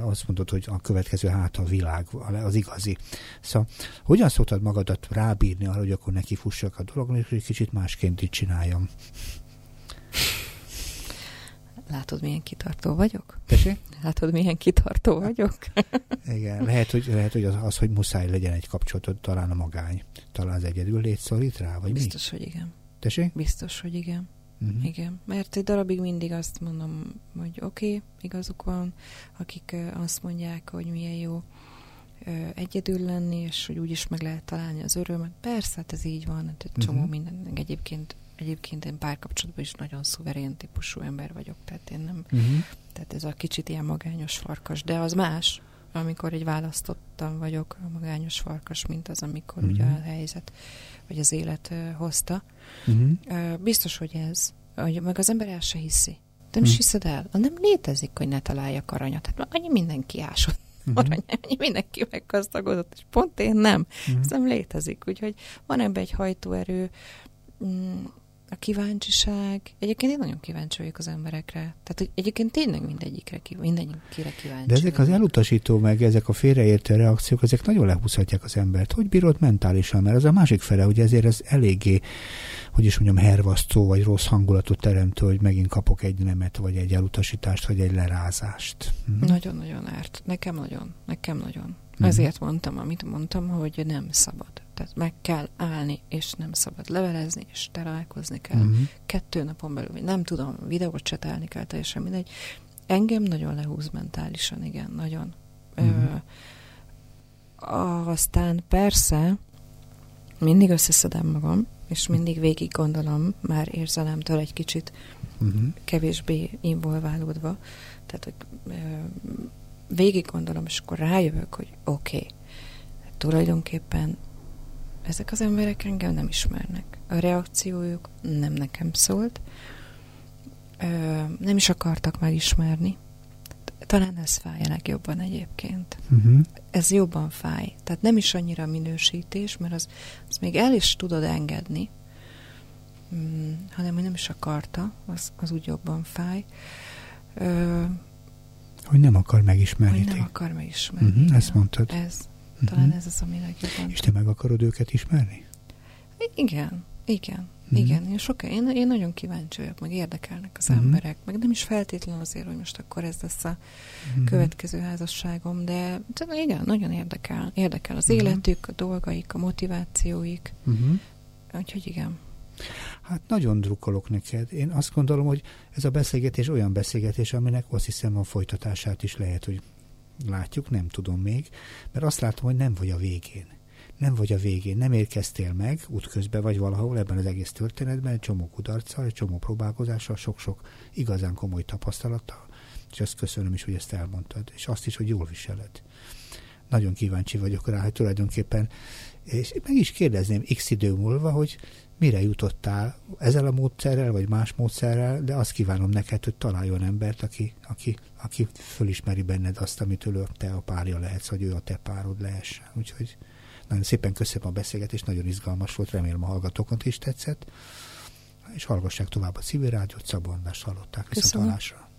azt mondod, hogy a következő hát a világ, az igazi. Szóval hogyan szoktad magadat rábírni arra, hogy akkor neki fussak a dolog, és egy kicsit másként így csináljam? Látod, milyen kitartó vagyok? Tessék? Látod, milyen kitartó vagyok? Igen, lehet, hogy, lehet, hogy az, az, hogy muszáj legyen egy kapcsolatod, talán a magány, talán az egyedül lét szorít rá, vagy Biztos, mi? hogy igen. Tessék? Biztos, hogy igen. Uh-huh. Igen, mert egy darabig mindig azt mondom, hogy oké, okay, igazuk van, akik azt mondják, hogy milyen jó egyedül lenni, és hogy úgyis meg lehet találni az örömet. Persze, hát ez így van, hát egy csomó uh-huh. minden. Egyébként, egyébként én párkapcsolatban is nagyon szuverén típusú ember vagyok, tehát én nem, uh-huh. tehát ez a kicsit ilyen magányos farkas, de az más, amikor egy választottan vagyok a magányos farkas, mint az, amikor uh-huh. ugye a helyzet, vagy az élet uh, hozta. Uh-huh. Uh, biztos, hogy ez, hogy meg az ember el se hiszi. Nem is hiszed el? Nem létezik, hogy ne találjak aranyat. Hát annyi mindenki ásott uh-huh. arany, annyi mindenki meggazdagodott, és pont én nem. Uh-huh. Ez nem létezik. Úgyhogy van ebbe egy hajtóerő, mm, a kíváncsiság. Egyébként én nagyon kíváncsi vagyok az emberekre. Tehát hogy egyébként tényleg mindegyikre, mindenkire kíváncsi. De ezek az elutasító, meg ezek a félreértő reakciók, ezek nagyon lehúzhatják az embert. Hogy bírod mentálisan? Mert az a másik fele, hogy ezért ez eléggé, hogy is mondjam, hervasztó, vagy rossz hangulatot teremtő, hogy megint kapok egy nemet, vagy egy elutasítást, vagy egy lerázást. Hm. Nagyon-nagyon árt. Nekem nagyon. Nekem nagyon. Uh-huh. Ezért mondtam, amit mondtam, hogy nem szabad. Tehát meg kell állni, és nem szabad levelezni, és találkozni kell. Uh-huh. Kettő napon belül, vagy nem tudom, videót csetálni kell, teljesen mindegy. Engem nagyon lehúz mentálisan, igen, nagyon. Uh-huh. Ö, aztán persze mindig összeszedem magam, és mindig végig gondolom, már érzelemtől egy kicsit uh-huh. kevésbé involválódva, tehát, hogy ö, végig gondolom, és akkor rájövök, hogy oké, okay, tulajdonképpen ezek az emberek engem nem ismernek. A reakciójuk nem nekem szólt, nem is akartak megismerni. Talán ez fáj a legjobban egyébként. Uh-huh. Ez jobban fáj. Tehát nem is annyira minősítés, mert az, az még el is tudod engedni, mm, hanem hogy nem is akarta, az, az úgy jobban fáj. Ö, hogy nem akar megismerni. Hogy nem akar megismerni. Uh-huh, ezt mondtad. Ez. Uh-huh. Talán ez az, ami legjobban. És te meg akarod őket ismerni? Igen, igen. Uh-huh. Igen, én, soká, én, én nagyon kíváncsi vagyok, meg érdekelnek az uh-huh. emberek, meg nem is feltétlenül azért, hogy most akkor ez lesz a uh-huh. következő házasságom, de, de igen, nagyon érdekel. Érdekel az uh-huh. életük, a dolgaik, a motivációik. Uh-huh. Úgyhogy igen. Hát nagyon drukkolok neked. Én azt gondolom, hogy ez a beszélgetés olyan beszélgetés, aminek azt hiszem a folytatását is lehet, hogy látjuk, nem tudom még, mert azt látom, hogy nem vagy a végén. Nem vagy a végén, nem érkeztél meg, útközben vagy valahol ebben az egész történetben, egy csomó kudarccal, egy csomó próbálkozással, sok-sok igazán komoly tapasztalattal, és azt köszönöm is, hogy ezt elmondtad, és azt is, hogy jól viseled. Nagyon kíváncsi vagyok rá, hogy tulajdonképpen, és meg is kérdezném x idő múlva, hogy mire jutottál ezzel a módszerrel, vagy más módszerrel, de azt kívánom neked, hogy találjon embert, aki, aki, aki fölismeri benned azt, amitől te a párja lehetsz, vagy ő a te párod lehessen. Úgyhogy nagyon szépen köszönöm a beszélgetést, nagyon izgalmas volt, remélem a hallgatókon is tetszett, és hallgassák tovább a civil rádiót, Szabó hallották. Viszont